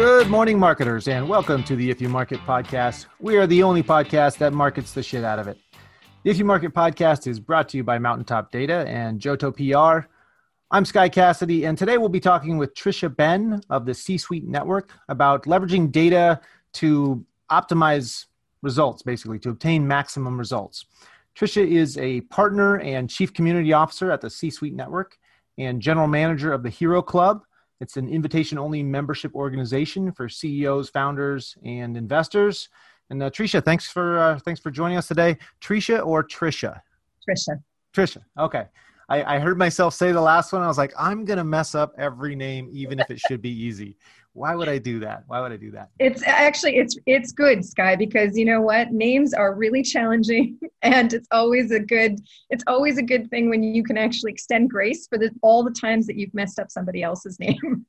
Good morning, marketers, and welcome to the If You Market podcast. We are the only podcast that markets the shit out of it. The If You Market podcast is brought to you by Mountaintop Data and Johto PR. I'm Sky Cassidy, and today we'll be talking with Tricia Benn of the C Suite Network about leveraging data to optimize results, basically, to obtain maximum results. Tricia is a partner and chief community officer at the C Suite Network and general manager of the Hero Club. It's an invitation only membership organization for CEOs, founders, and investors. And uh, Tricia, thanks for uh, thanks for joining us today. Trisha or Trisha? Trisha. Trisha. Okay. I, I heard myself say the last one. I was like, I'm gonna mess up every name, even if it should be easy why would i do that? Why would i do that? It's actually it's it's good sky because you know what? Names are really challenging and it's always a good it's always a good thing when you can actually extend grace for the all the times that you've messed up somebody else's name.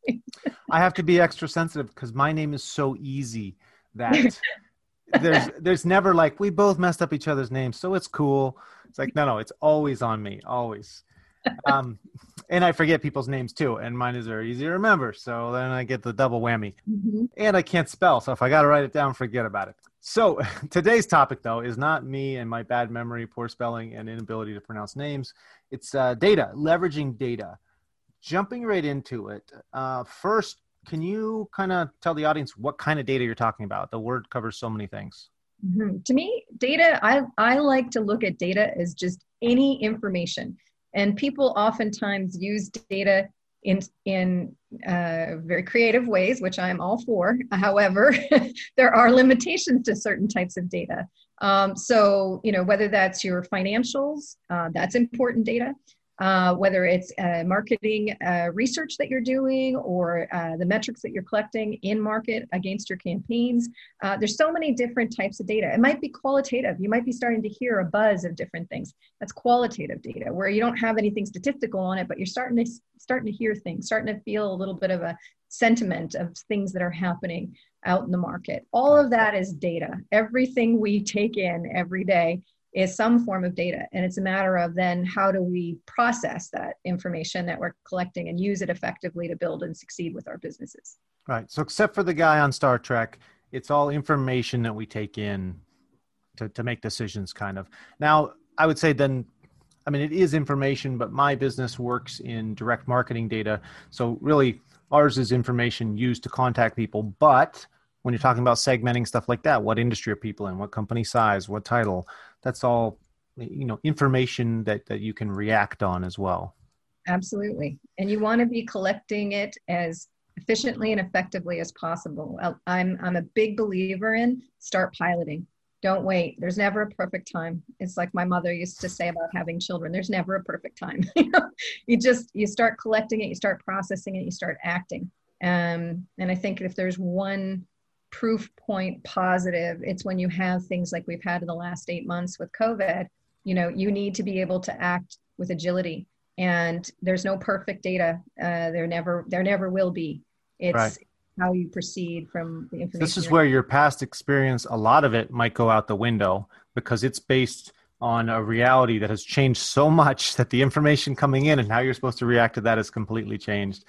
I have to be extra sensitive because my name is so easy that there's there's never like we both messed up each other's names so it's cool. It's like no no it's always on me always um, and I forget people's names too, and mine is very easy to remember. So then I get the double whammy. Mm-hmm. And I can't spell, so if I got to write it down, forget about it. So today's topic, though, is not me and my bad memory, poor spelling, and inability to pronounce names. It's uh, data, leveraging data. Jumping right into it, uh, first, can you kind of tell the audience what kind of data you're talking about? The word covers so many things. Mm-hmm. To me, data, I, I like to look at data as just any information and people oftentimes use data in in uh, very creative ways, which I'm all for. However, there are limitations to certain types of data. Um, so, you know, whether that's your financials, uh, that's important data uh, whether it's uh, marketing uh, research that you're doing or uh, the metrics that you're collecting in market against your campaigns. Uh, there's so many different types of data. It might be qualitative. You might be starting to hear a buzz of different things. That's qualitative data where you don't have anything statistical on it, but you're starting to starting to hear things, starting to feel a little bit of a sentiment of things that are happening out in the market. All of that is data. Everything we take in every day is some form of data. And it's a matter of then how do we process that information that we're collecting and use it effectively to build and succeed with our businesses. Right. So, except for the guy on Star Trek, it's all information that we take in to, to make decisions, kind of. Now, I would say then, I mean, it is information, but my business works in direct marketing data. So, really, ours is information used to contact people. But when you're talking about segmenting stuff like that, what industry are people in, what company size, what title, that's all you know information that that you can react on as well. Absolutely. And you want to be collecting it as efficiently and effectively as possible. I'm i'm a big believer in start piloting. Don't wait. There's never a perfect time. It's like my mother used to say about having children there's never a perfect time. You just you start collecting it you start processing it you start acting. Um, and i think if there's one proof point positive it's when you have things like we've had in the last eight months with covid you know you need to be able to act with agility. And there's no perfect data uh, there never there never will be. It's right. how you proceed from the information this is where your past experience a lot of it might go out the window because it's based on a reality that has changed so much that the information coming in and how you're supposed to react to that has completely changed.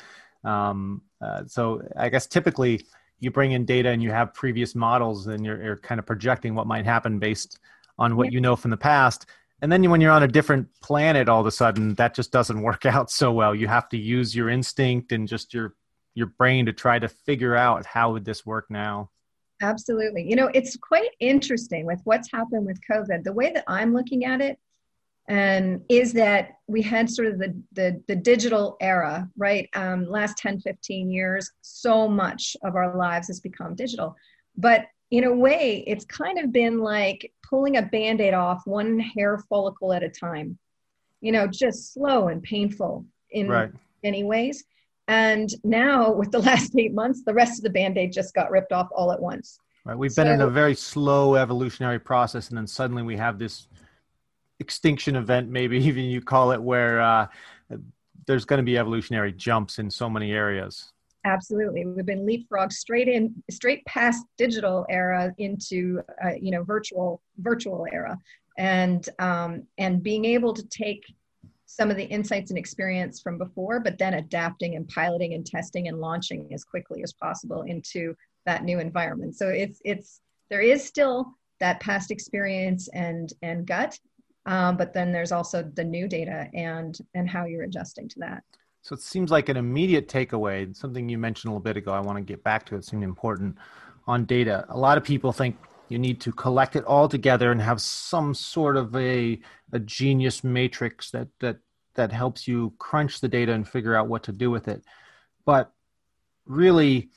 Um, uh, so i guess typically you bring in data and you have previous models and you're, you're kind of projecting what might happen based on what yeah. you know from the past. And then when you're on a different planet all of a sudden that just doesn't work out so well. You have to use your instinct and just your your brain to try to figure out how would this work now. Absolutely. You know it's quite interesting with what's happened with covid. The way that i'm looking at it and is that we had sort of the, the, the digital era, right? Um, last 10, 15 years, so much of our lives has become digital. But in a way, it's kind of been like pulling a band aid off one hair follicle at a time, you know, just slow and painful in right. many ways. And now, with the last eight months, the rest of the band aid just got ripped off all at once. Right. We've so, been in a very slow evolutionary process, and then suddenly we have this extinction event, maybe even you call it, where uh, there's going to be evolutionary jumps in so many areas. Absolutely, we've been leapfrog straight in, straight past digital era into uh, you know virtual virtual era, and um, and being able to take some of the insights and experience from before, but then adapting and piloting and testing and launching as quickly as possible into that new environment. So it's it's there is still that past experience and and gut, um, but then there's also the new data and and how you're adjusting to that. So it seems like an immediate takeaway, something you mentioned a little bit ago. I want to get back to it. Seemed important on data. A lot of people think you need to collect it all together and have some sort of a a genius matrix that that that helps you crunch the data and figure out what to do with it. But really,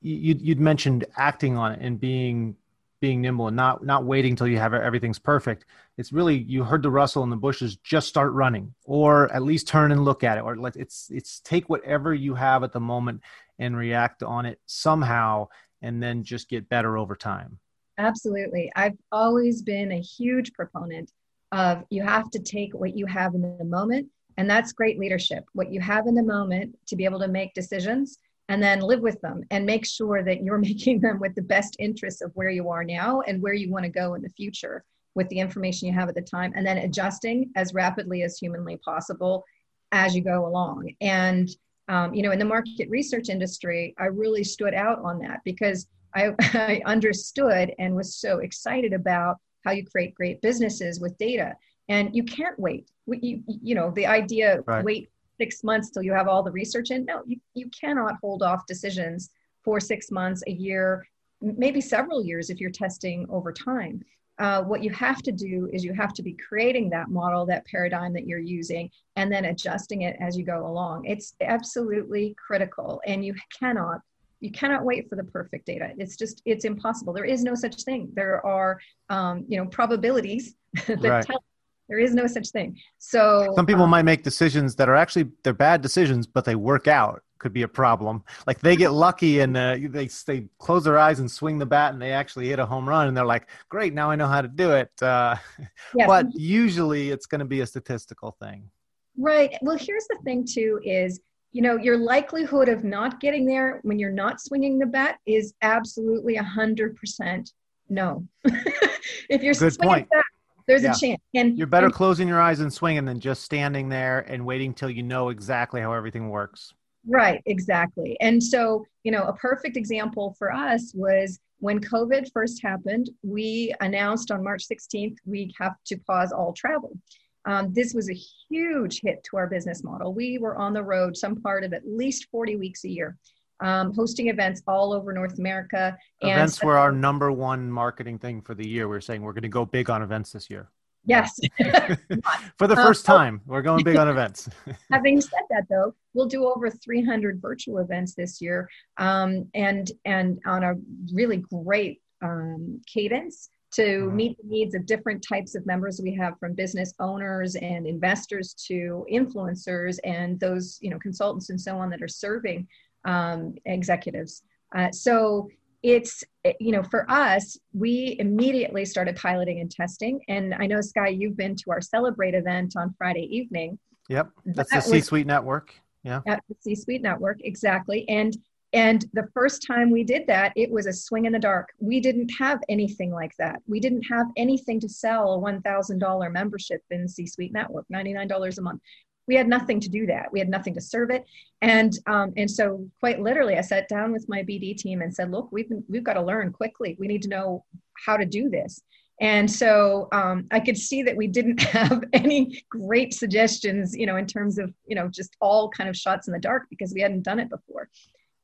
you, you'd mentioned acting on it and being being nimble and not not waiting until you have everything's perfect. It's really you heard the rustle in the bushes, just start running, or at least turn and look at it, or let it's it's take whatever you have at the moment and react on it somehow, and then just get better over time. Absolutely, I've always been a huge proponent of you have to take what you have in the moment, and that's great leadership. What you have in the moment to be able to make decisions and then live with them and make sure that you're making them with the best interests of where you are now and where you want to go in the future with the information you have at the time and then adjusting as rapidly as humanly possible as you go along. And um, you know in the market research industry i really stood out on that because I, I understood and was so excited about how you create great businesses with data. And you can't wait. You, you know the idea right. wait six months till you have all the research in. No, you, you cannot hold off decisions for six months, a year, maybe several years if you're testing over time. Uh, what you have to do is you have to be creating that model, that paradigm that you're using, and then adjusting it as you go along. It's absolutely critical, and you cannot you cannot wait for the perfect data. It's just it's impossible. There is no such thing. There are um, you know probabilities that right. tell there is no such thing. So some people um, might make decisions that are actually they're bad decisions, but they work out. Could be a problem. Like they get lucky and uh, they they close their eyes and swing the bat and they actually hit a home run and they're like, great, now I know how to do it. Uh, yes. But usually it's going to be a statistical thing. Right. Well, here's the thing too: is you know your likelihood of not getting there when you're not swinging the bat is absolutely a hundred percent no. if you're Good swinging point. the bat there's yeah. a chance. And you're better and, closing your eyes and swinging than just standing there and waiting till you know exactly how everything works. Right, exactly. And so, you know, a perfect example for us was when COVID first happened, we announced on March 16th we have to pause all travel. Um, this was a huge hit to our business model. We were on the road some part of at least 40 weeks a year um, hosting events all over North America. Events were our number one marketing thing for the year. We are saying we're going to go big on events this year. Yes. for the first um, time, we're going big on events. having said that, though, we'll do over 300 virtual events this year, um, and and on a really great um, cadence to mm-hmm. meet the needs of different types of members we have from business owners and investors to influencers and those you know consultants and so on that are serving um, executives. Uh, so it's you know for us we immediately started piloting and testing. And i know sky you've been to our celebrate event on friday evening. Yep that's that the c suite network. Yeah. At the c suite network exactly. And and the first time we did that it was a swing in the dark. We didn't have anything like that. We didn't have anything to sell a $1000 membership in c suite network $99 a month we had nothing to do that. We had nothing to serve it. And um, and so quite literally, I sat down with my BD team and said, look, we've been, we've got to learn quickly. We need to know how to do this. And so um, I could see that we didn't have any great suggestions, you know, in terms of you know just all kind of shots in the dark because we hadn't done it before.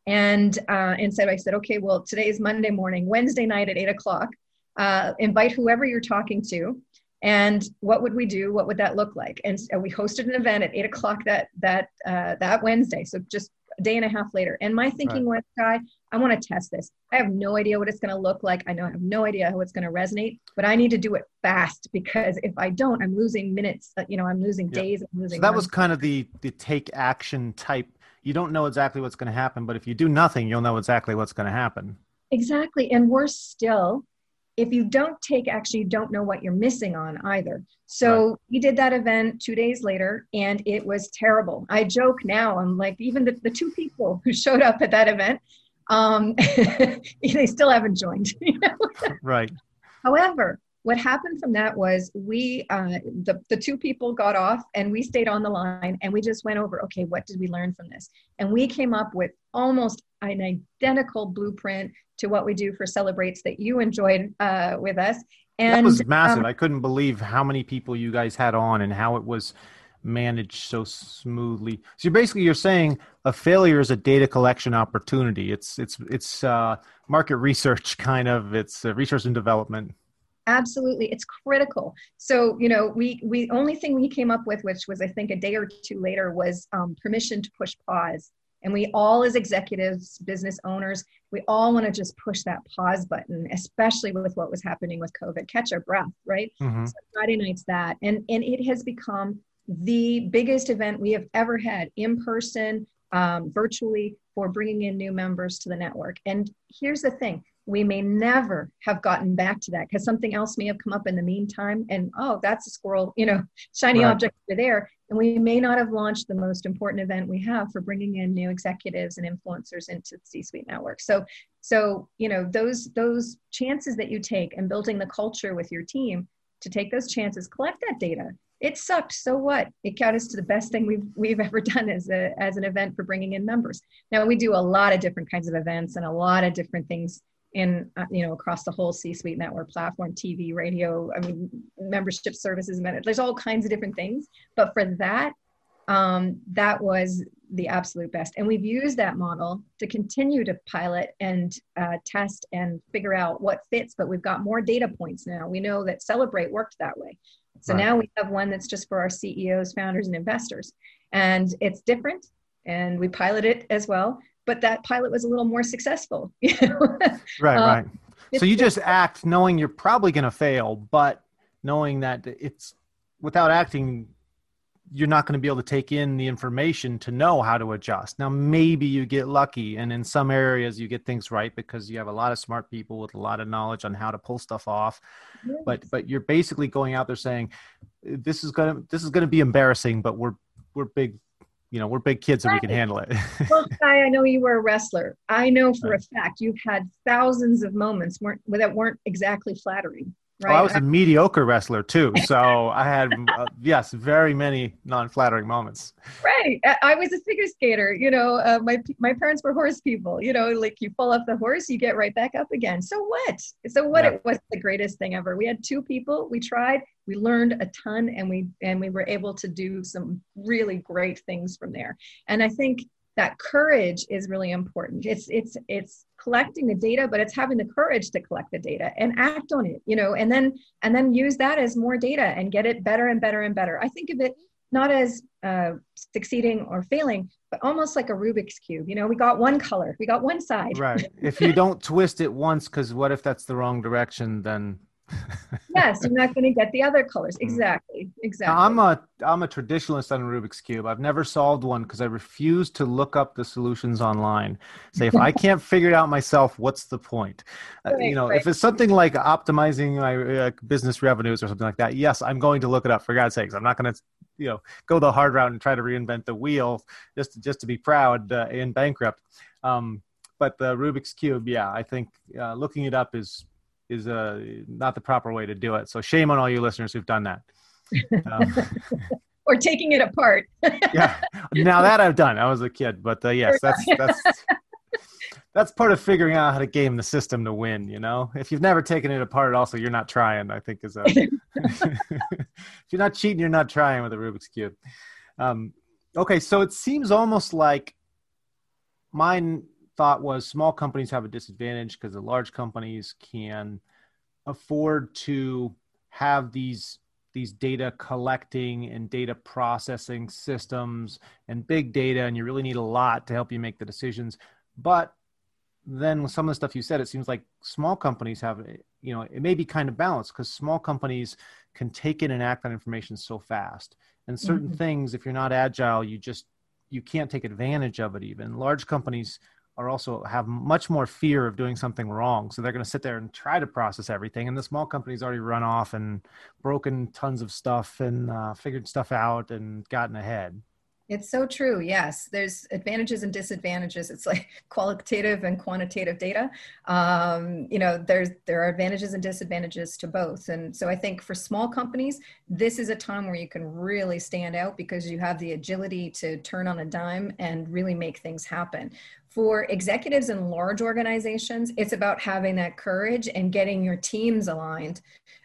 And uh, and so I said, okay, well, today is Monday morning, Wednesday night at eight o'clock. Uh, invite whoever you're talking to and what would we do? What would that look like? And, we hosted an event at eight o'clock that that uh, that wednesday. So just a day and a half later. And my thinking right. was guy i want to test this. I have no idea what it's going to look like. I know i have no idea how it's going to resonate but i need to do it fast because if i don't i'm losing minutes uh, you know i'm losing days i'm losing so that months. was kind of the the take action type. You don't know exactly what's going to happen but if you do nothing you'll know exactly what's going to happen. Exactly. And worse still if you don't take action, you don't know what you're missing on either. So right. we did that event two days later and it was terrible. I joke now, I'm like, even the, the two people who showed up at that event, um, they still haven't joined. right. However, what happened from that was we uh, the, the two people got off and we stayed on the line and we just went over okay what did we learn from this and we came up with almost an identical blueprint to what we do for celebrates that you enjoyed uh, with us. And that was massive. um, i couldn't believe how many people you guys had on and how it was managed so smoothly. So basically you're saying a failure is a data collection opportunity. It's it's it's uh, market research kind of. It's uh, research and development. Absolutely. It's critical. So you know we we only thing we came up with which was i think a day or two later was um, permission to push pause and we all as executives business owners we all want to just push that pause button especially with what was happening with covid. Catch our breath right? Mm-hmm. so friday night's that. And and it has become the biggest event we have ever had in person um, virtually for bringing in new members to the network. And here's the thing we may never have gotten back to that because something else may have come up in the meantime and oh that's a squirrel you know shiny right. object over there. And we may not have launched the most important event we have for bringing in new executives and influencers into the c-suite network. So so you know those those chances that you take and building the culture with your team to take those chances collect that data. It sucked so what? It got us to the best thing we've we've ever done as a as an event for bringing in members. Now we do a lot of different kinds of events and a lot of different things in uh, you know across the whole c-suite network platform tv radio i mean membership services there's all kinds of different things. But for that um, that was the absolute best. And we've used that model to continue to pilot and uh, test and figure out what fits but we've got more data points now. We know that celebrate worked that way. So right. now we have one that's just for our ceos founders and investors. And it's different and we pilot it as well but that pilot was a little more successful. You know? right, um, right. So you just act knowing you're probably going to fail, but knowing that it's without acting, you're not going to be able to take in the information to know how to adjust. Now, maybe you get lucky, and in some areas you get things right because you have a lot of smart people with a lot of knowledge on how to pull stuff off. Yes. But but you're basically going out there saying, "This is gonna this is gonna be embarrassing, but we're we're big you know we're big kids and we can handle it. Well Sky, i know you were a wrestler. I know for a fact you've had thousands of moments weren't, that weren't exactly flattering Right? Oh, I was a mediocre wrestler too, so I had uh, yes, very many non-flattering moments. Right, I was a figure skater. You know, uh, my my parents were horse people. You know, like you fall off the horse, you get right back up again. So what? So what? Yeah. It was the greatest thing ever. We had two people. We tried. We learned a ton, and we and we were able to do some really great things from there. And I think that courage is really important. It's it's it's collecting the data but it's having the courage to collect the data and act on it you know and then and then use that as more data and get it better and better and better. I think of it not as uh, succeeding or failing but almost like a rubik's cube. You know we got one color we got one side. Right. If you don't twist it once because what if that's the wrong direction then yes, you're not going to get the other colors. Mm. Exactly. Exactly. Now, I'm a I'm a traditionalist on a Rubik's cube. I've never solved one because I refuse to look up the solutions online. Say if I can't figure it out myself, what's the point? Uh, right, uh, you know, right. if it's something like optimizing my uh, business revenues or something like that, yes, I'm going to look it up. For God's sakes, I'm not going to you know go the hard route and try to reinvent the wheel just to, just to be proud uh, and bankrupt. Um, but the Rubik's cube, yeah, I think uh, looking it up is is uh, not the proper way to do it. So shame on all you listeners who've done that. Um, or taking it apart. yeah, now that I've done. I was a kid, but uh, yes, that's that's that's part of figuring out how to game the system to win. You know, if you've never taken it apart, also you're not trying. I think is a if you're not cheating, you're not trying with a Rubik's cube. Um, okay, so it seems almost like mine thought was small companies have a disadvantage because the large companies can afford to have these these data collecting and data processing systems and big data and you really need a lot to help you make the decisions. But then with some of the stuff you said it seems like small companies have you know it may be kind of balanced because small companies can take in and act on information so fast. And certain mm-hmm. things if you're not agile you just you can't take advantage of it even. Large companies are also have much more fear of doing something wrong. So they're going to sit there and try to process everything. And the small companies already run off and broken tons of stuff and uh, figured stuff out and gotten ahead. It's so true. Yes, there's advantages and disadvantages. It's like qualitative and quantitative data. Um, you know, there's there are advantages and disadvantages to both. And so I think for small companies, this is a time where you can really stand out because you have the agility to turn on a dime and really make things happen. For executives in large organizations, it's about having that courage and getting your teams aligned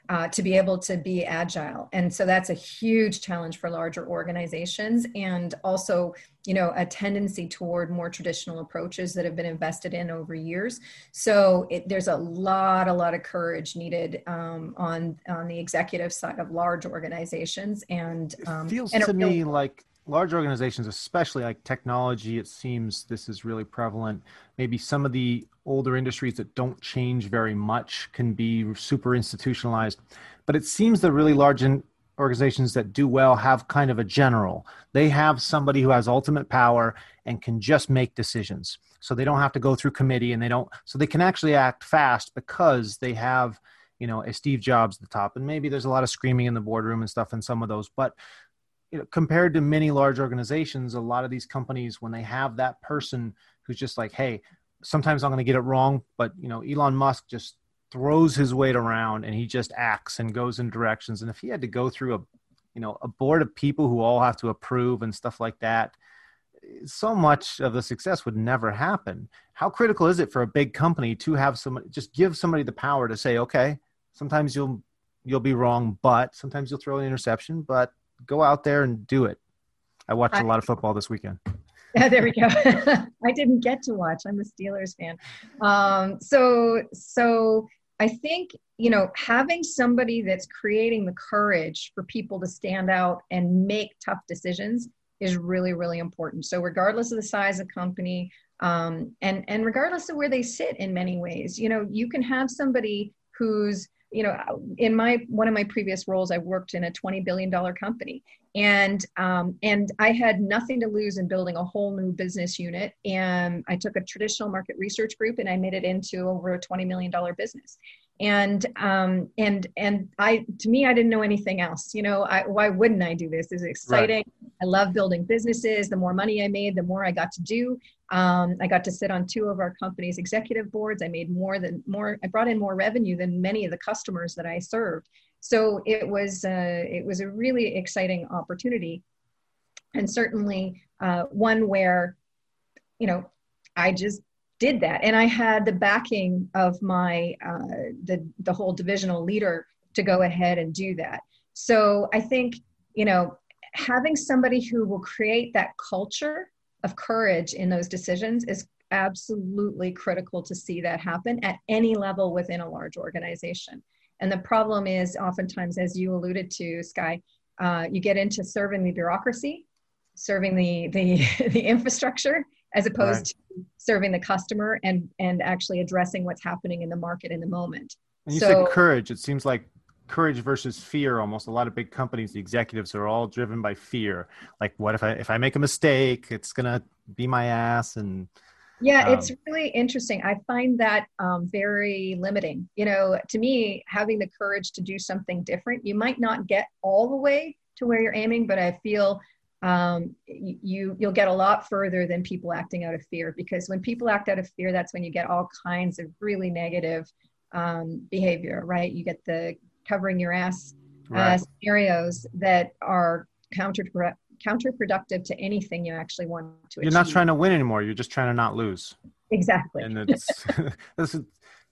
uh, to be able to be agile. And so that's a huge challenge for larger organizations and also, you know, a tendency toward more traditional approaches that have been invested in over years. So it, there's a lot, a lot of courage needed um, on on the executive side of large organizations. And um, it feels and to me like large organizations, especially like technology, it seems this is really prevalent. Maybe some of the older industries that don't change very much can be super institutionalized. But it seems the really large in- organizations that do well have kind of a general. They have somebody who has ultimate power and can just make decisions. So they don't have to go through committee and they don't, so they can actually act fast because they have, you know, a Steve Jobs at the top. And maybe there's a lot of screaming in the boardroom and stuff in some of those. But you know, compared to many large organizations, a lot of these companies, when they have that person who's just like, hey, sometimes I'm going to get it wrong, but you know, Elon Musk just throws his weight around and he just acts and goes in directions. And if he had to go through a, you know, a board of people who all have to approve and stuff like that, so much of the success would never happen. How critical is it for a big company to have somebody just give somebody the power to say, okay, sometimes you'll you'll be wrong, but sometimes you'll throw an interception, but go out there and do it. I watched I, a lot of football this weekend. Yeah, there we go. I didn't get to watch. I'm a Steelers fan. Um, so, so I think you know having somebody that's creating the courage for people to stand out and make tough decisions is really, really important. So, regardless of the size of company, um, and and regardless of where they sit, in many ways, you know, you can have somebody who's you know in my one of my previous roles i worked in a 20 billion dollar company and um, and i had nothing to lose in building a whole new business unit and i took a traditional market research group and i made it into over a 20 million dollar business and um, and and I to me I didn't know anything else. You know, I, why wouldn't I do this? It's exciting. Right. I love building businesses. The more money I made, the more I got to do. Um, I got to sit on two of our company's executive boards. I made more than more. I brought in more revenue than many of the customers that I served. So it was uh, it was a really exciting opportunity, and certainly uh, one where, you know, I just did that and i had the backing of my uh, the the whole divisional leader to go ahead and do that so i think you know having somebody who will create that culture of courage in those decisions is absolutely critical to see that happen at any level within a large organization and the problem is oftentimes as you alluded to sky uh, you get into serving the bureaucracy serving the the, the infrastructure as opposed right. to serving the customer and and actually addressing what's happening in the market in the moment. And you so, said courage. It seems like courage versus fear almost. A lot of big companies the executives are all driven by fear. Like what if i if i make a mistake it's gonna be my ass and yeah um, it's really interesting. I find that um, very limiting. You know to me having the courage to do something different you might not get all the way to where you're aiming but i feel um, you you'll get a lot further than people acting out of fear because when people act out of fear that's when you get all kinds of really negative um, behavior right? You get the covering your ass uh, right. uh, scenarios that are counterproductive counterproductive to anything you actually want to you're achieve. not trying to win anymore you're just trying to not lose exactly and it's this is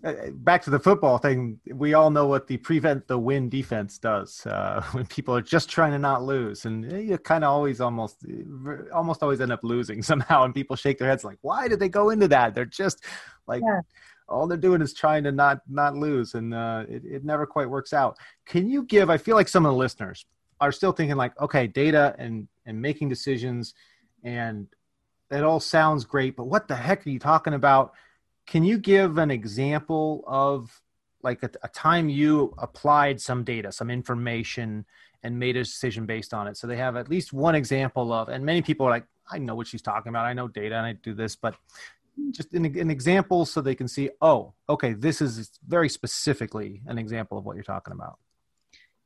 uh, back to the football thing, we all know what the prevent the win defense does uh, when people are just trying to not lose, and you kind of always almost almost always end up losing somehow, and people shake their heads like, why did they go into that? They're just like. Yeah. All they're doing is trying to not not lose, and uh, it, it never quite works out. Can you give? I feel like some of the listeners are still thinking like, okay, data and and making decisions, and it all sounds great, but what the heck are you talking about? Can you give an example of like a, a, time you applied some data, some information, and made a decision based on it? So they have at least one example of, and many people are like, I know what she's talking about. I know data and I do this, but just an, an example so they can see, oh, okay, this is very specifically an example of what you're talking about.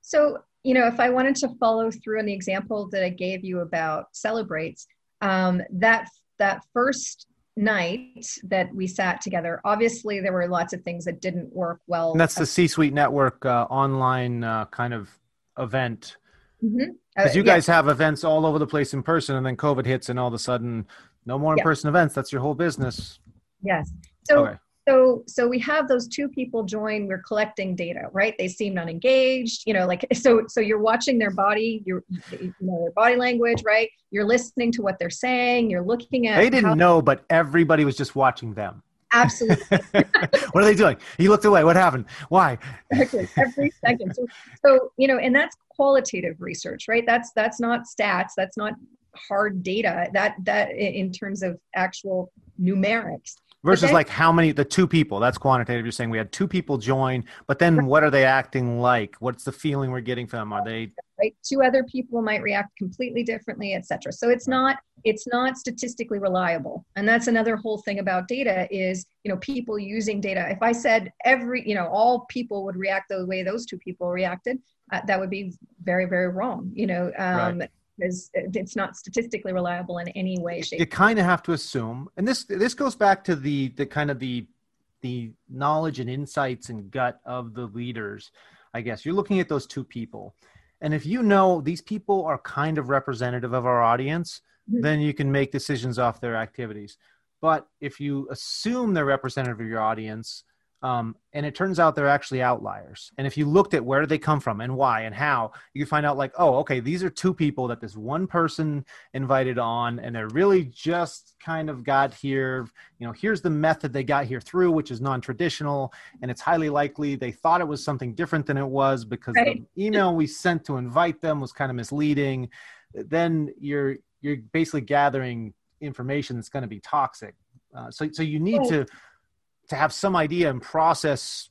So you know, if I wanted to follow through on the example that I gave you about celebrates, um, that that first night that we sat together, obviously there were lots of things that didn't work well. And that's the C-suite network uh, online uh, kind of event. Mm-hmm. Because you guys yeah. have events all over the place in person, and then COVID hits, and all of a sudden, no more in-person yeah. events. That's your whole business. Yes. So okay. so so we have those two people join. We're collecting data right? They seem unengaged you know like so so you're watching their body your you know their body language right? You're listening to what they're saying. You're looking at they didn't how- know but everybody was just watching them. Absolutely. What are they doing? He looked away. What happened? Why? Exactly. Every second. So so you know and that's qualitative research right? That's that's not stats. That's not hard data that that in terms of actual numerics. Versus okay. like how many the two people that's quantitative you're saying we had two people join but then what are they acting like? What's the feeling we're getting from them? Are they right two other people might react completely differently etc so it's not it's not statistically reliable. And that's another whole thing about data is you know people using data. If i said every you know all people would react the way those two people reacted uh, that would be very very wrong you know um, right because it's not statistically reliable in any way shape you kind of have to assume and this this goes back to the the kind of the the knowledge and insights and gut of the leaders i guess. You're looking at those two people. And if you know these people are kind of representative of our audience mm-hmm. then you can make decisions off their activities. But if you assume they're representative of your audience um, and it turns out they're actually outliers. And if you looked at where they come from and why and how, you find out like, oh, okay, these are two people that this one person invited on, and they're really just kind of got here. You know, here's the method they got here through, which is non-traditional, and it's highly likely they thought it was something different than it was because right. the email we sent to invite them was kind of misleading. Then you're you're basically gathering information that's going to be toxic. Uh, so so you need to to have some idea and process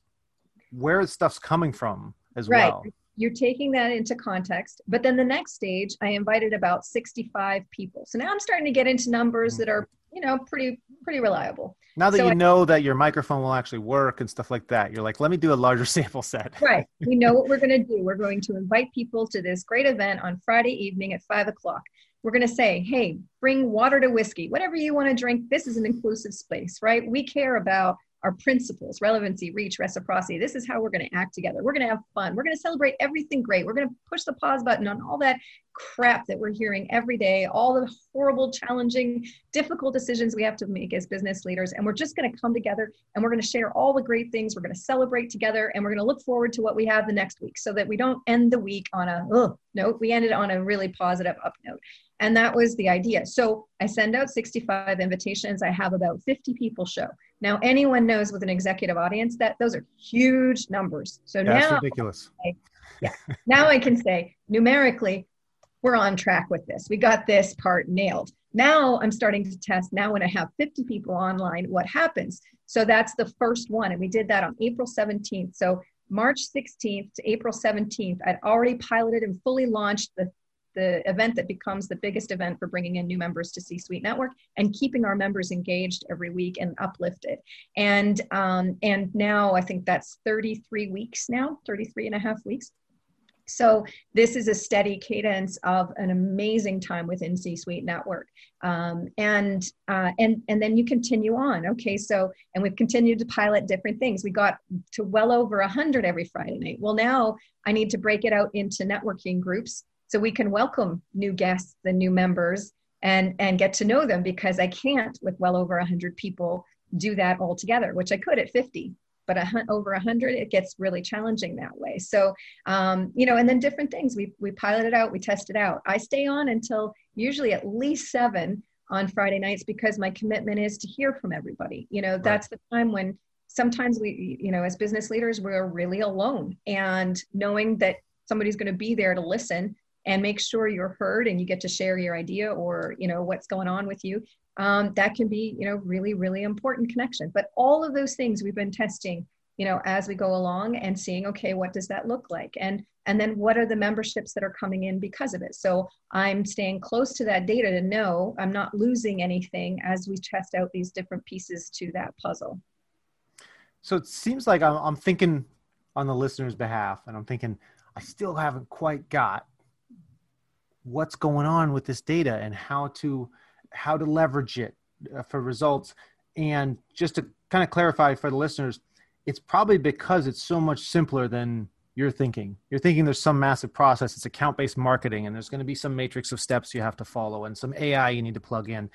where stuff's coming from as right. well. You're taking that into context. But then the next stage, I invited about 65 people. So now I'm starting to get into numbers that are, you know, pretty pretty reliable. Now that so you I, know that your microphone will actually work and stuff like that, you're like, let me do a larger sample set. right. We know what we're going to do. We're going to invite people to this great event on Friday evening at five o'clock. We're going to say, hey, bring water to whiskey, whatever you want to drink. This is an inclusive space, right? We care about our principles relevancy reach reciprocity. This is how we're going to act together. We're going to have fun. We're going to celebrate everything great. We're going to push the pause button on all that crap that we're hearing every day all the horrible challenging difficult decisions we have to make as business leaders. And we're just going to come together and we're going to share all the great things. We're going to celebrate together and we're going to look forward to what we have the next week so that we don't end the week on a oh note we ended on a really positive up note. And that was the idea. So I send out 65 invitations. I have about 50 people show. Now, anyone knows with an executive audience that those are huge numbers. So That's now, ridiculous. yeah. now I can say numerically, we're on track with this. We got this part nailed. Now I'm starting to test. Now, when I have 50 people online, what happens? So that's the first one. And we did that on April 17th. So March 16th to April 17th, I'd already piloted and fully launched the the event that becomes the biggest event for bringing in new members to C-Suite Network and keeping our members engaged every week and uplifted. And, um, and now I think that's 33 weeks now, 33 and a half weeks. So this is a steady cadence of an amazing time within C-Suite Network, um, and uh, and and then you continue on. Okay, so and we've continued to pilot different things. We got to well over hundred every Friday night. Well, now I need to break it out into networking groups so we can welcome new guests and new members and and get to know them because i can't with well over 100 people do that all together which i could at 50 but a, over 100 it gets really challenging that way. So um, you know and then different things. We, we pilot it out we test it out. I stay on until usually at least seven on friday nights because my commitment is to hear from everybody. You know that's the time when sometimes we you know as business leaders we're really alone and knowing that somebody's going to be there to listen and make sure you're heard and you get to share your idea or you know what's going on with you um, that can be you know really really important connection. But all of those things we've been testing you know as we go along and seeing okay what does that look like? And and then what are the memberships that are coming in because of it? So i'm staying close to that data to know i'm not losing anything as we test out these different pieces to that puzzle. So it seems like i'm, I'm thinking on the listener's behalf and i'm thinking I still haven't quite got what's going on with this data and how to how to leverage it uh, for results. And just to kind of clarify for the listeners, it's probably because it's so much simpler than you're thinking. You're thinking there's some massive process. It's account based marketing, and there's going to be some matrix of steps you have to follow and some AI you need to plug in.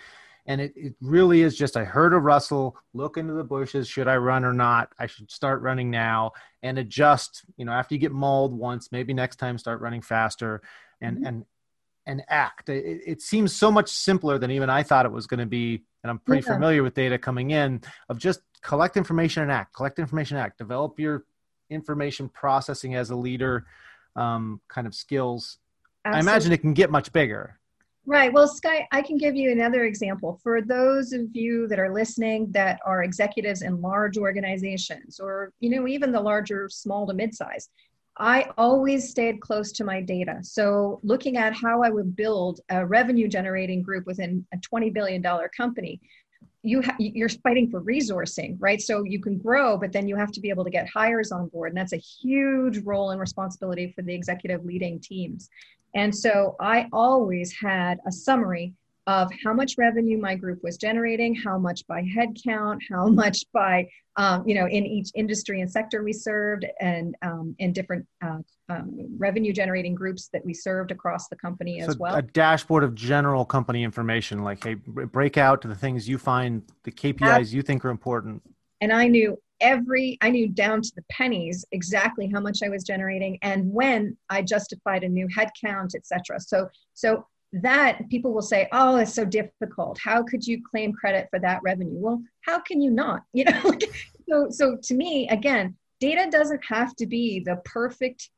And it, it really is just I heard a rustle, look into the bushes. Should I run or not? I should start running now and adjust. You know, after you get mauled once, maybe next time start running faster and mm-hmm. and and act. It, it, seems so much simpler than even I thought it was going to be. And I'm pretty yeah. familiar with data coming in of just collect information and act, collect information, act, develop your information processing as a leader um, kind of skills. Absolutely. I imagine it can get much bigger. Right. Well, Sky, I can give you another example. For those of you that are listening that are executives in large organizations or, you know, even the larger small to mid-size, I always stayed close to my data. So, looking at how I would build a revenue generating group within a $20 billion company, you ha- you're fighting for resourcing, right? So you can grow, but then you have to be able to get hires on board, and that's a huge role and responsibility for the executive leading teams. And so I always had a summary of how much revenue my group was generating, how much by headcount, how much by, um, you know, in each industry and sector we served, and um, in different uh, um, revenue generating groups that we served across the company so as well. A dashboard of general company information, like, hey, break out to the things you find, the KPIs you think are important. And I knew every i knew down to the pennies exactly how much i was generating and when i justified a new headcount etc so so that people will say, oh, it's so difficult. How could you claim credit for that revenue? Well, how can you not? You know, so so to me, again, data doesn't have to be the perfect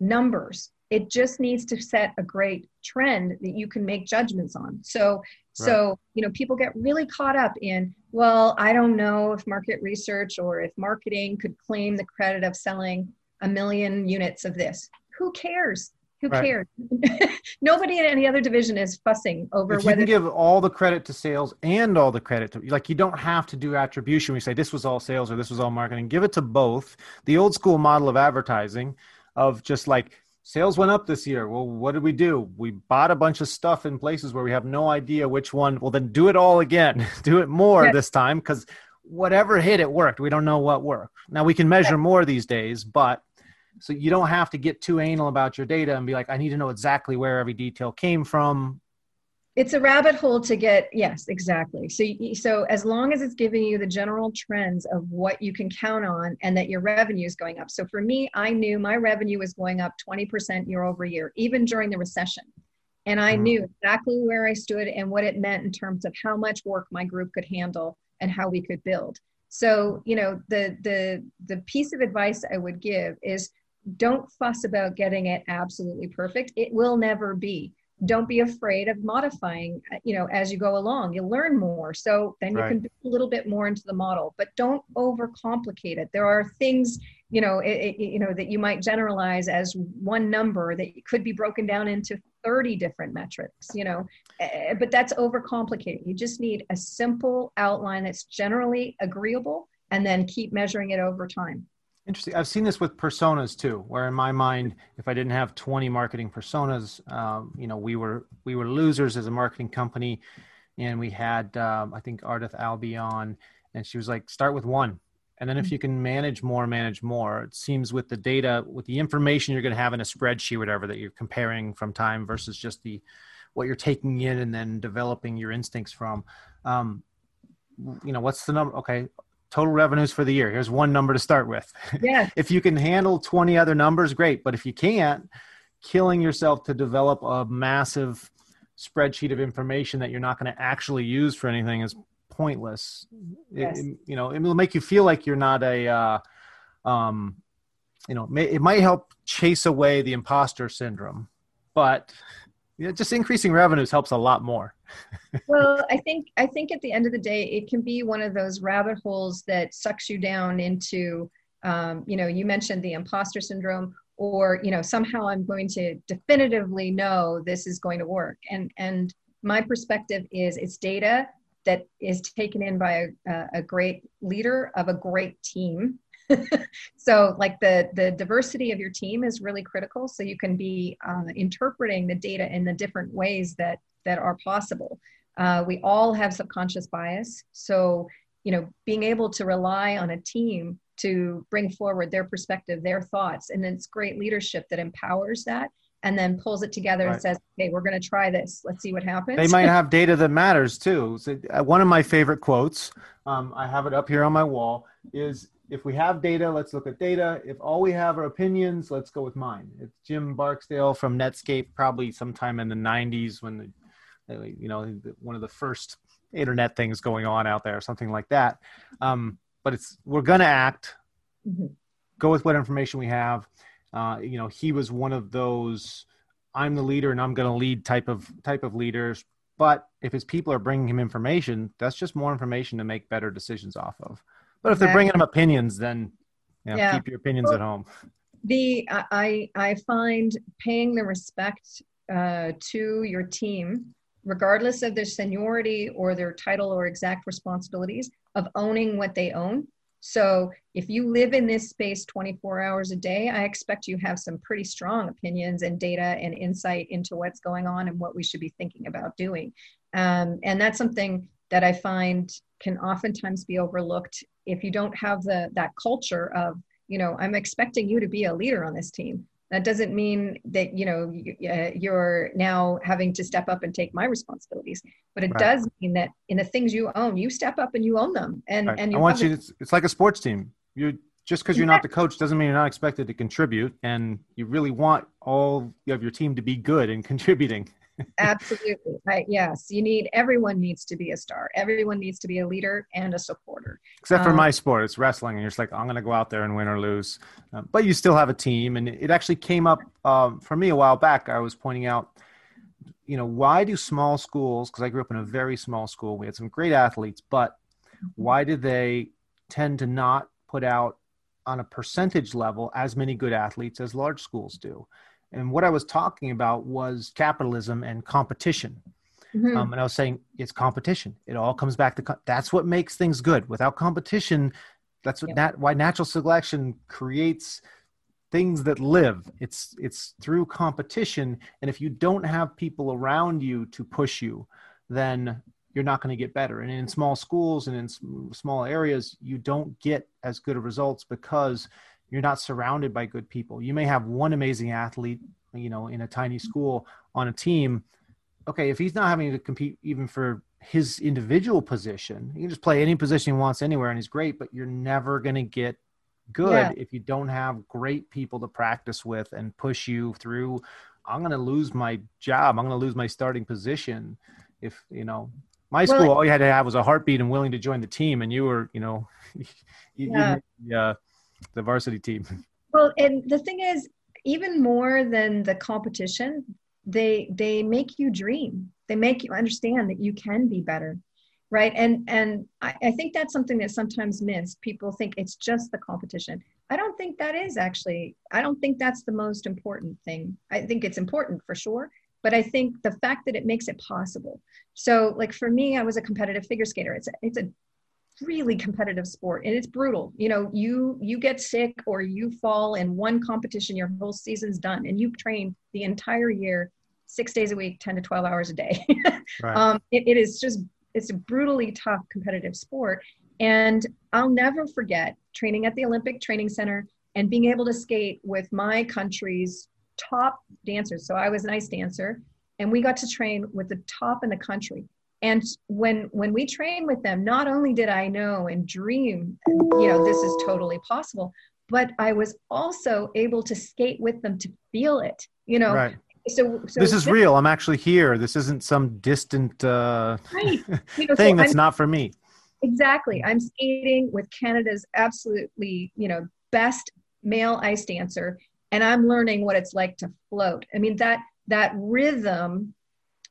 numbers. It just needs to set a great trend that you can make judgments on. So so right. you know, people get really caught up in, well, I don't know if market research or if marketing could claim the credit of selling a million units of this. Who cares? Who right. cares? Nobody in any other division is fussing over if whether you can give all the credit to sales and all the credit to like you don't have to do attribution. We say this was all sales or this was all marketing. Give it to both. The old school model of advertising of just like sales went up this year. Well, what did we do? We bought a bunch of stuff in places where we have no idea which one. Well, then do it all again. do it more yes. this time because whatever hit it worked. We don't know what worked. Now we can measure more these days, but so you don't have to get too anal about your data and be like, I need to know exactly where every detail came from. It's a rabbit hole to get. Yes, exactly. So, so as long as it's giving you the general trends of what you can count on and that your revenue is going up. So for me, I knew my revenue was going up 20% year over year, even during the recession. And I mm-hmm. knew exactly where I stood and what it meant in terms of how much work my group could handle and how we could build. So, you know, the the the piece of advice I would give is don't fuss about getting it absolutely perfect. It will never be. Don't be afraid of modifying, uh, you know, as you go along. You'll learn more. So then you right. can do a little bit more into the model, but don't overcomplicate it. There are things, you know, it, it, you know, that you might generalize as one number that could be broken down into 30 different metrics, you know, uh, but that's overcomplicated. You just need a simple outline that's generally agreeable and then keep measuring it over time. Interesting. I've seen this with personas too, where in my mind, if I didn't have 20 marketing personas, um, you know, we were we were losers as a marketing company, and we had um, I think Ardath Albee on, and she was like, start with one, and then if you can manage more, manage more. It seems with the data, with the information you're going to have in a spreadsheet, whatever that you're comparing from time versus just the what you're taking in and then developing your instincts from. Um, you know, what's the number? Okay, total revenues for the year. Here's one number to start with. Yeah. if you can handle 20 other numbers, great. But if you can't, killing yourself to develop a massive spreadsheet of information that you're not going to actually use for anything is pointless. Yes. It, you know, it will make you feel like you're not a, uh, um, you know, it might help chase away the imposter syndrome, but you know, just increasing revenues helps a lot more. Well, I think I think at the end of the day, it can be one of those rabbit holes that sucks you down into. Um, you know, you mentioned the imposter syndrome, or you know, somehow I'm going to definitively know this is going to work. And and my perspective is it's data that is taken in by a, a great leader of a great team so like the the diversity of your team is really critical so you can be uh, interpreting the data in the different ways that that are possible uh, we all have subconscious bias so you know being able to rely on a team to bring forward their perspective their thoughts and it's great leadership that empowers that and then pulls it together right. and says, "Okay, we're going to try this. Let's see what happens." They might have data that matters too. So, uh, one of my favorite quotes, um, I have it up here on my wall, is if we have data, let's look at data. If all we have are opinions, let's go with mine. It's Jim Barksdale from Netscape, probably sometime in the 90s when the, you know, one of the first internet things going on out there, something like that. Um, but it's we're going to act, mm-hmm. go with what information we have. Uh, you know, he was one of those I'm the leader and I'm going to lead type of type of leaders. But if his people are bringing him information, that's just more information to make better decisions off of. But if they're bringing him opinions, then you know, yeah. keep your opinions well, at home. The I I find paying the respect uh, to your team, regardless of their seniority or their title or exact responsibilities, of owning what they own. So if you live in this space 24 hours a day, I expect you have some pretty strong opinions and data and insight into what's going on and what we should be thinking about doing. Um, and that's something that I find can oftentimes be overlooked if you don't have the that culture of you know i'm expecting you to be a leader on this team that doesn't mean that you know uh, you're now having to step up and take my responsibilities but it right. does mean that in the things you own you step up and you own them and right. and you i want you it's, it's like a sports team you just because you're not the coach doesn't mean you're not expected to contribute and you really want all of your team to be good and contributing Absolutely. Right. Yes. You need, everyone needs to be a star. Everyone needs to be a leader and a supporter. Except for um, my sport, it's wrestling. And you're just like, I'm going to go out there and win or lose. Uh, but you still have a team. And it actually came up um, for me a while back. I was pointing out, you know, why do small schools, because I grew up in a very small school, we had some great athletes, but why do they tend to not put out on a percentage level as many good athletes as large schools do? And what I was talking about was capitalism and competition. Mm-hmm. Um, and I was saying it's competition. It all comes back to co- that's what makes things good. Without competition, that's what nat- why natural selection creates things that live. It's it's through competition. And if you don't have people around you to push you, then you're not going to get better. And in small schools and in small areas, you don't get as good of results because you're not surrounded by good people. You may have one amazing athlete, you know, in a tiny school on a team. Okay, if he's not having to compete even for his individual position, he can just play any position he wants anywhere and he's great, but you're never going to get good yeah. if you don't have great people to practice with and push you through. I'm going to lose my job. I'm going to lose my starting position if, you know, my school, well, all you had to have was a heartbeat and willing to join the team. And you were, you know, you, yeah. you, uh, the varsity team. Well, and the thing is, even more than the competition, they they make you dream. They make you understand that you can be better, right? And and I, I think that's something that sometimes missed. People think it's just the competition. I don't think that is actually. I don't think that's the most important thing. I think it's important for sure, but I think the fact that it makes it possible. So, like for me, I was a competitive figure skater. It's a, it's a really competitive sport and it's brutal. You know you you get sick or you fall in one competition your whole season's done and you've trained the entire year six days a week 10 to 12 hours a day. Right. um, it, it is just it's a brutally tough competitive sport. And i'll never forget training at the olympic training center and being able to skate with my country's top dancers. So i was an ice dancer and we got to train with the top in the country and when when we train with them not only did i know and dream you know this is totally possible but i was also able to skate with them to feel it you know? Right. so, so this is this, real. I'm actually here. This isn't some distant uh, right. you know, thing so that's I'm, not for me. Exactly. I'm skating with canada's absolutely you know best male ice dancer and i'm learning what it's like to float. I mean that that rhythm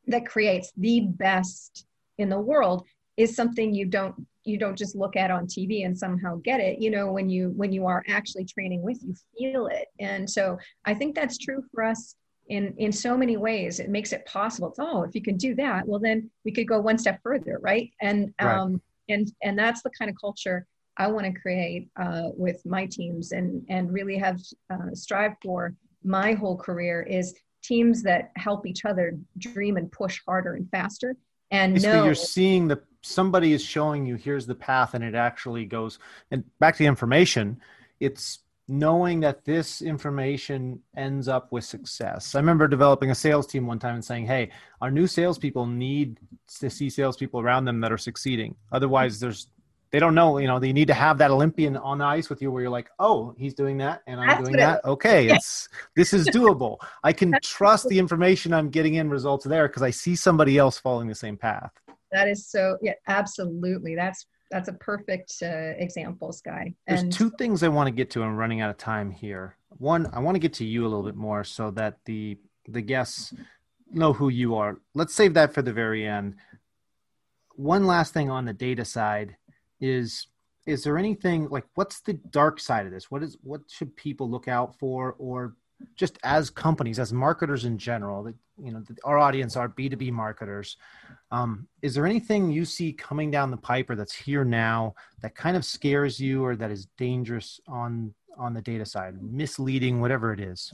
that creates the best in the world is something you don't you don't just look at on TV and somehow get it. You know, when you when you are actually training with, you feel it. And so I think that's true for us in in so many ways. It makes it possible. It's oh, if you can do that, well then we could go one step further, right? And um and and that's the kind of culture I want to create uh, with my teams and and really have uh, strive for my whole career is teams that help each other dream and push harder and faster and Basically, know you're seeing the somebody is showing you here's the path and it actually goes and back to the information it's knowing that this information ends up with success. I remember developing a sales team one time and saying, "Hey, our new salespeople need to see salespeople around them that are succeeding. Otherwise, there's they don't know. You know, they need to have that Olympian on the ice with you, where you're like, "Oh, he's doing that, and I'm That's doing what it that. Okay, it's this is doable. I can trust the information I'm getting in results there because I see somebody else following the same path." that is so yeah absolutely that's that's a perfect uh, example sky There's two things I want to get to. I'm running out of time here. One, I want to get to you a little bit more so that the the guests know who you are. Let's save that for the very end. One last thing on the data side is is there anything like what's the dark side of this? What is what should people look out for or just as companies as marketers in general that you know our audience are b2b marketers um, is there anything you see coming down the pipe or that's here now that kind of scares you or that is dangerous on on the data side misleading whatever it is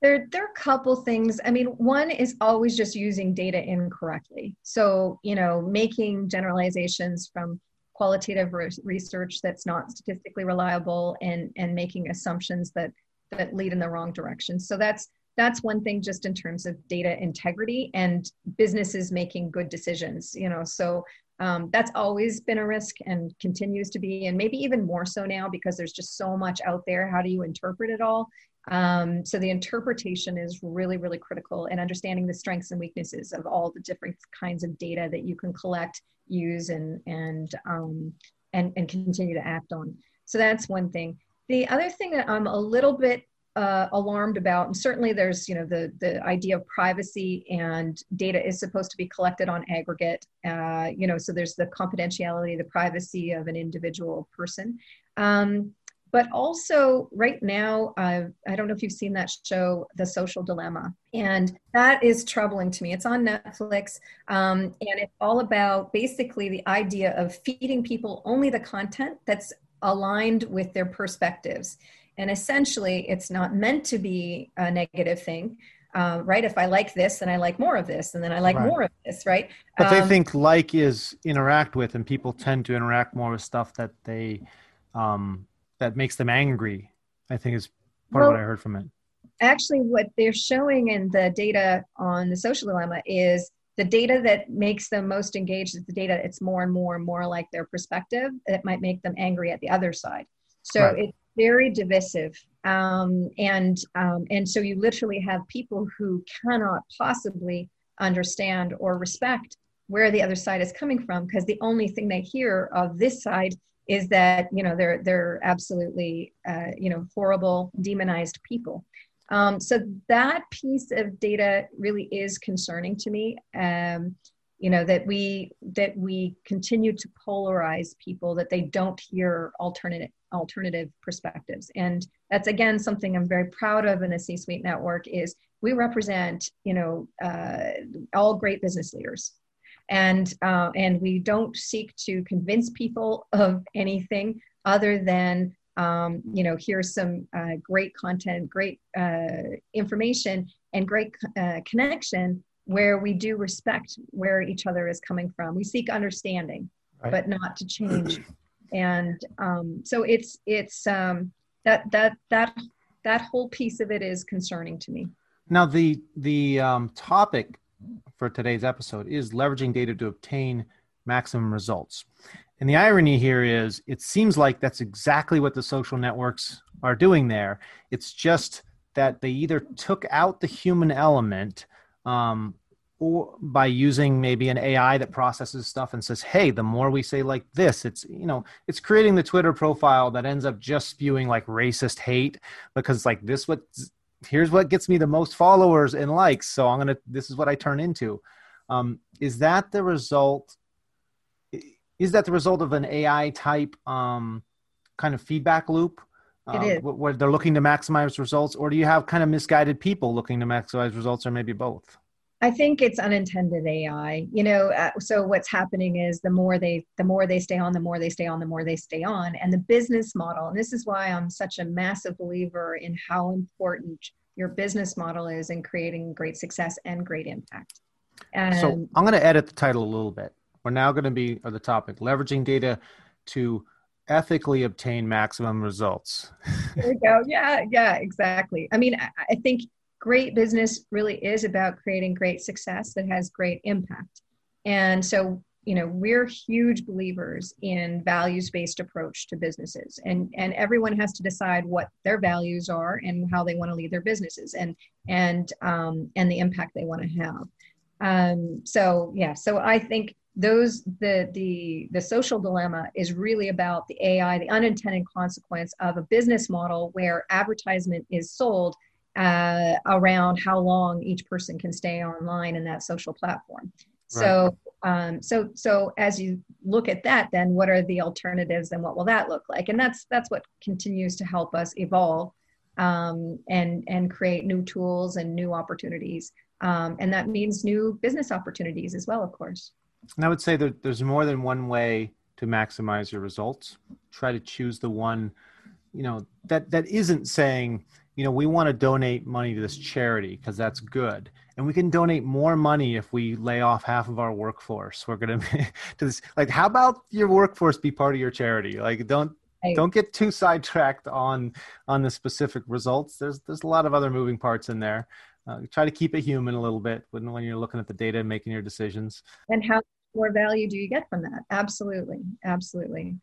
there, there are a couple things. I mean, one is always just using data incorrectly. So, you know, making generalizations from qualitative re- research that's not statistically reliable and, and making assumptions that, that lead in the wrong direction. So that's, that's one thing just in terms of data integrity and businesses making good decisions, you know, so um, that's always been a risk and continues to be, and maybe even more so now because there's just so much out there. How do you interpret it all? Um, so the interpretation is really, really critical and understanding the strengths and weaknesses of all the different kinds of data that you can collect, use, and and um, and and continue to act on. So that's one thing. The other thing that I'm a little bit uh, alarmed about, and certainly there's you know the the idea of privacy and data is supposed to be collected on aggregate. Uh, you know, so there's the confidentiality, the privacy of an individual person. Um, but also right now uh, i don't know if you've seen that show the social dilemma and that is troubling to me. It's on netflix um, and it's all about basically the idea of feeding people only the content that's aligned with their perspectives. And essentially it's not meant to be a negative thing. Uh, right if i like this then i like more of this and then i like Right. more of this right? But they Um, think like is interact with and people tend to interact more with stuff that they um that makes them angry i think is part of what i heard from it. actually what they're showing in the data on the social dilemma is the data that makes them most engaged is the data it's more and more and more like their perspective that might make them angry at the other side. So Right. it's very divisive. Um, and um, and so you literally have people who cannot possibly understand or respect where the other side is coming from because the only thing they hear of this side is that you know they're they're absolutely uh, you know horrible demonized people um, so that piece of data really is concerning to me. Um, you know that we that we continue to polarize people that they don't hear alternative alternative perspectives, and that's again something I'm very proud of in the C-suite network. Is we represent you know uh, all great business leaders, and uh, and we don't seek to convince people of anything other than um, you know, here's some uh, great content, great uh, information, and great uh, connection where we do respect where each other is coming from. We seek understanding, Right. but not to change. and um, so it's it's um, that that that that whole piece of it is concerning to me. Now, the the um, topic for today's episode is leveraging data to obtain maximum results. And the irony here is, it seems like that's exactly what the social networks are doing there. It's just that they either took out the human element, um, or by using maybe an AI that processes stuff and says, "Hey, the more we say like this, it's you know, it's creating the Twitter profile that ends up just spewing like racist hate because like this what here's what gets me the most followers and likes so i'm gonna this is what i turn into. Um, is that the result is that the result of an ai type um, kind of feedback loop? Um, is. wh- where they're looking to maximize results or do you have kind of misguided people looking to maximize results or maybe both I think it's unintended AI. You know, uh, so what's happening is the more they the more they stay on, the more they stay on, the more they stay on, and the business model. And this is why I'm such a massive believer in how important your business model is in creating great success and great impact. And so I'm going to edit the title a little bit. We're now going to be on the topic leveraging data to ethically obtain maximum results. there we go. Yeah, yeah, exactly. I mean, I, I think great business really is about creating great success that has great impact. And so, you know, we're huge believers in values-based approach to businesses. And and everyone has to decide what their values are and how they want to lead their businesses and and um, and the impact they want to have. Um, so yeah, so I think those the the the social dilemma is really about the ai the unintended consequence of a business model where advertisement is sold uh, around how long each person can stay online in that social platform right. so um, so so as you look at that then what are the alternatives and what will that look like and that's that's what continues to help us evolve um, and and create new tools and new opportunities um, and that means new business opportunities as well of course and I would say that there's more than one way to maximize your results. Try to choose the one, you know, that that isn't saying, you know, we want to donate money to this charity because that's good. And we can donate more money if we lay off half of our workforce. We're going to to this like how about your workforce be part of your charity? Like don't don't get too sidetracked on on the specific results. There's there's a lot of other moving parts in there. Uh, try to keep it human a little bit when, when you're looking at the data and making your decisions. And how much more value do you get from that? Absolutely. Absolutely.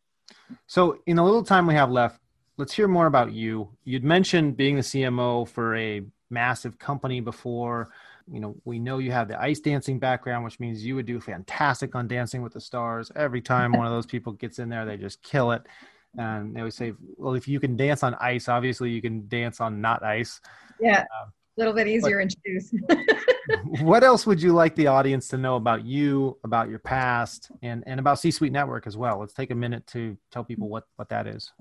So, in a little time we have left, let's hear more about you. You'd mentioned being the CMO for a massive company before. You know, we know you have the ice dancing background, which means you would do fantastic on Dancing with the Stars. Every time one of those people gets in there, they just kill it. And they always say, well, if you can dance on ice, obviously you can dance on not ice. Yeah. Uh, a little bit easier to introduce. what else would you like the audience to know about you, about your past, and and about C-Suite Network as well? Let's take a minute to tell people what what that is.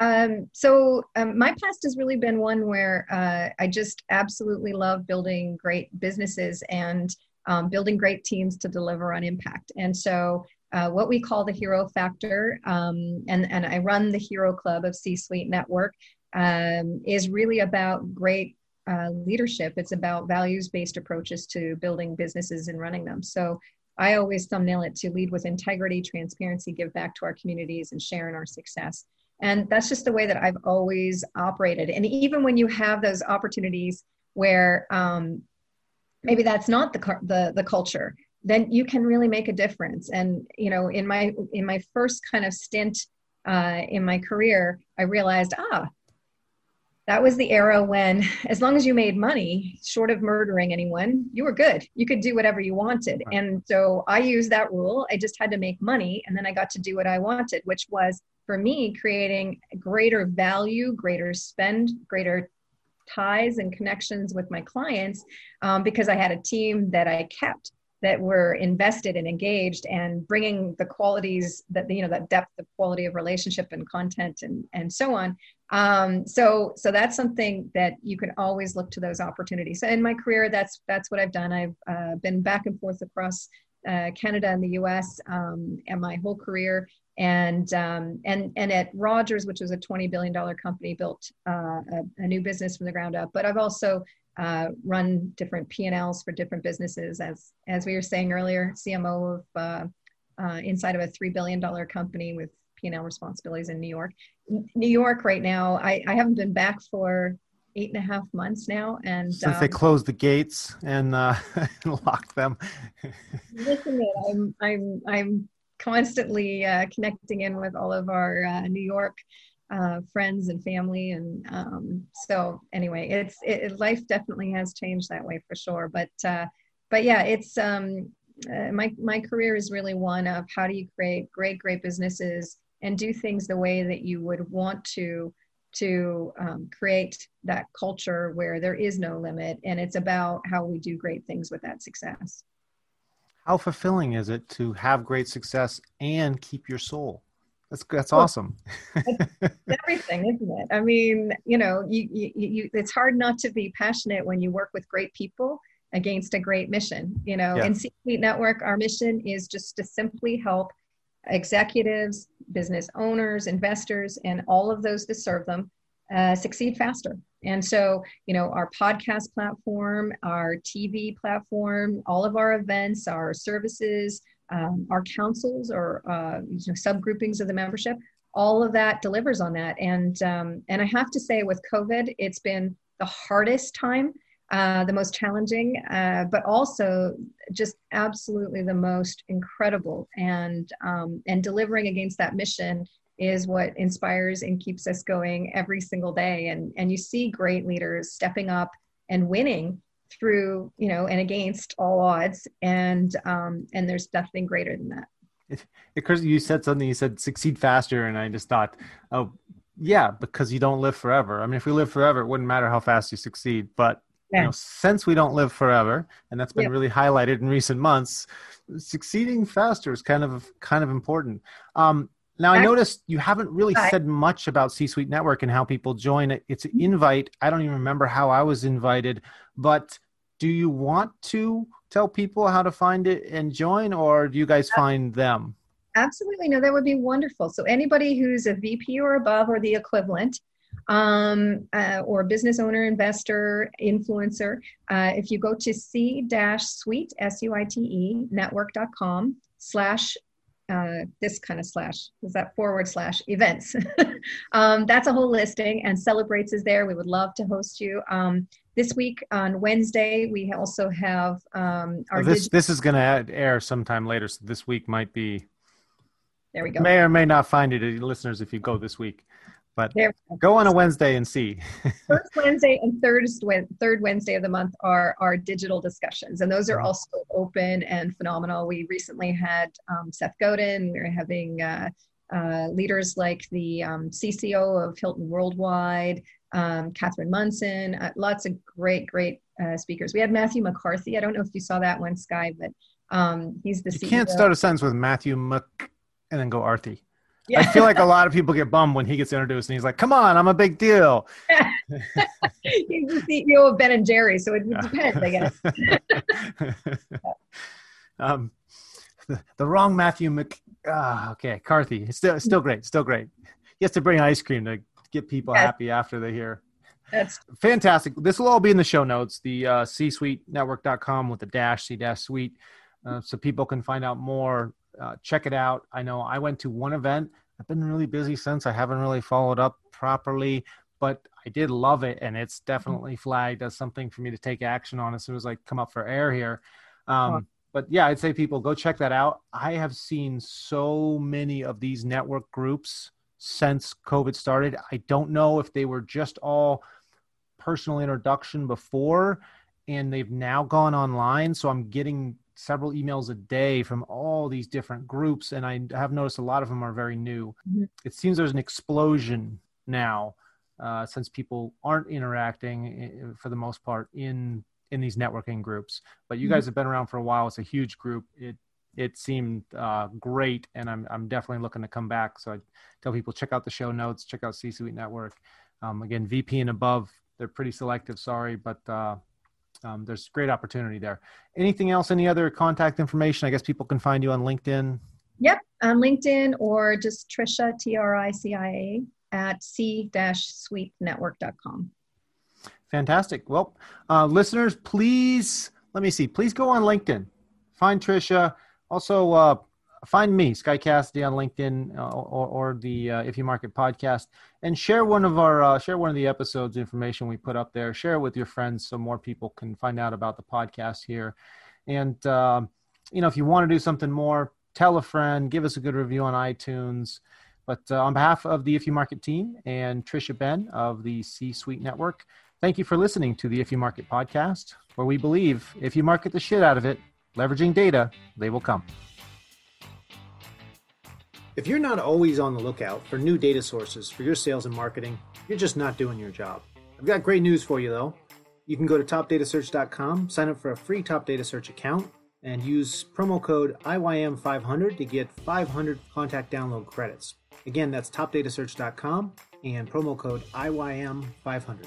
Um, so um, my past has really been one where uh, I just absolutely love building great businesses and um, building great teams to deliver on impact. And so uh, what we call the hero factor, um, and, and I run the hero club of C-Suite Network, um, is really about great uh, leadership. It's about values based approaches to building businesses and running them. So I always thumbnail it to lead with integrity, transparency, give back to our communities, and share in our success. And that's just the way that I've always operated. And even when you have those opportunities where um, maybe that's not the, the the culture, then you can really make a difference. And you know, in my in my first kind of stint uh, in my career, I realized, ah, that was the era when as long as you made money short of murdering anyone you were good you could do whatever you wanted right. and so i used that rule i just had to make money and then i got to do what i wanted which was for me creating greater value greater spend greater ties and connections with my clients um, because i had a team that i kept that were invested and engaged and bringing the qualities that you know that depth of quality of relationship and content and and so on. Um, so so that's something that you can always look to those opportunities. So in my career that's that's what i've done. I've uh, been back and forth across uh, canada and the us um, and my whole career and um, and and at rogers which was a 20 billion dollar company built uh, a, a new business from the ground up but i've also uh, run different P&Ls for different businesses. As, as we were saying earlier, CMO of uh, uh, inside of a $3 billion company with P&L responsibilities in New York. New York right now, I, I haven't been back for eight and a half months now. And since um, they closed the gates and uh, locked them. listen, I'm, I'm, I'm constantly uh, connecting in with all of our uh, New York uh, friends and family and um, so anyway it's it, life definitely has changed that way for sure but uh, but yeah it's um, uh, my my career is really one of how do you create great great businesses and do things the way that you would want to to um, create that culture where there is no limit and it's about how we do great things with that success how fulfilling is it to have great success and keep your soul that's that's awesome. everything, isn't it? I mean, you know, you, you, you, it's hard not to be passionate when you work with great people against a great mission. You know, Yeah. in C-Suite Network, our mission is just to simply help executives, business owners, investors, and all of those that serve them uh, succeed faster. And so, you know, our podcast platform, our TV platform, all of our events, our services, um, our councils or uh, you know, subgroupings of the membership, all of that delivers on that. And um, and I have to say, with COVID, it's been the hardest time, uh, the most challenging, uh, but also just absolutely the most incredible. And um, and delivering against that mission is what inspires and keeps us going every single day. And and you see great leaders stepping up and winning through you know and against all odds. And um, and there's nothing greater than that. Because you said something, you said succeed faster, and I just thought, oh, yeah, because you don't live forever. I mean, if we live forever, it wouldn't matter how fast you succeed. But you know, since we don't live forever, and that's been Yeah. really highlighted in recent months, succeeding faster is kind of kind of important. Um, now, I noticed you haven't really said much about C-Suite Network and how people join it. It's an invite. I don't even remember how I was invited, but do you want to tell people how to find it and join, or do you guys find them? Absolutely. No, that would be wonderful. So anybody who's a VP or above or the equivalent, um, uh, or business owner, investor, influencer, uh, if you go to c-suite, S-U-I-T-E, network.com slash uh, this kind of slash is that forward slash events. Um, that's a whole listing and celebrates is there. We would love to host you. Um, this week on wednesday we also have um, our this digi- this is going to air sometime later, so this week might be there we go. May or may not find it, uh, listeners, if you go this week. But go on a Wednesday and see. first Wednesday and third third Wednesday of the month are our digital discussions, and those are Mhm. also open and phenomenal. We recently had um, Seth Godin. We're having uh, uh, leaders like the um, CCO of Hilton Worldwide, um, Catherine Munson. Uh, lots of great, great uh, speakers. We had Matthew McCarthy. I don't know if you saw that one, Sky, but um, he's the You CEO. can't start a sentence with Matthew Mc and then go Arthi. I feel like a lot of people get bummed when he gets introduced and he's like, "Come on, I'm a big deal." he's the CEO of Ben and Jerry, so it depends, I guess. um, the, the wrong Matthew Mc. Ah, okay, Carthy. It's still still great, still great. He has to bring ice cream to get people Yes. happy after they hear. That's Fantastic. This will all be in the show notes. The uh, c-suitenetwork.com with the dash c dash suite, uh, so people can find out more. Uh, check it out. I know I went to one event. I've been really busy since. I haven't really followed up properly, but I did love it, and it's definitely flagged as something for me to take action on as soon as I come up for air here. Um. But yeah, I'd say people go check that out. I have seen so many of these network groups since COVID started. I don't know if they were just all personal introduction before and they've now gone online. So I'm getting several emails a day from all these different groups. And I have noticed a lot of them are very new. Mhm. It seems there's an explosion now uh, since people aren't interacting uh, for the most part in in these networking groups. But you Mhm. guys have been around for a while. It's a huge group. It it seemed uh, great, and I'm I'm definitely looking to come back. So I tell people check out the show notes, check out C Suite Network. Um, again, VP and above, they're pretty selective. Sorry, but uh, um, there's great opportunity there. Anything else? Any other contact information? I guess people can find you on LinkedIn. Yep, on LinkedIn or just Tricia, T R I C I A, at c-suitenetwork.com. Fantastic. Well, uh, listeners, please let me see. Please go on LinkedIn, find Tricia. Also, uh, find me, Sky Cassidy, on LinkedIn uh, or, or the uh, If You Market podcast, and share one of our uh, share one of the episodes information we put up there. Share it with your friends so more people can find out about the podcast here. And um, you know, if you want to do something more, tell a friend, give us a good review on iTunes. But uh, on behalf of the If You Market team and Tricia Benn of the C Suite Network, thank you for listening to the If You Market podcast, where we believe if you market the shit out of it, leveraging data, they will come. If you're not always on the lookout for new data sources for your sales and marketing, you're just not doing your job. I've got great news for you though. You can go to topdatasearch.com, sign up for a free Top Data Search account, and use promo code IYM500 to get 500 contact download credits. Again, that's topdatasearch.com and promo code IYM500.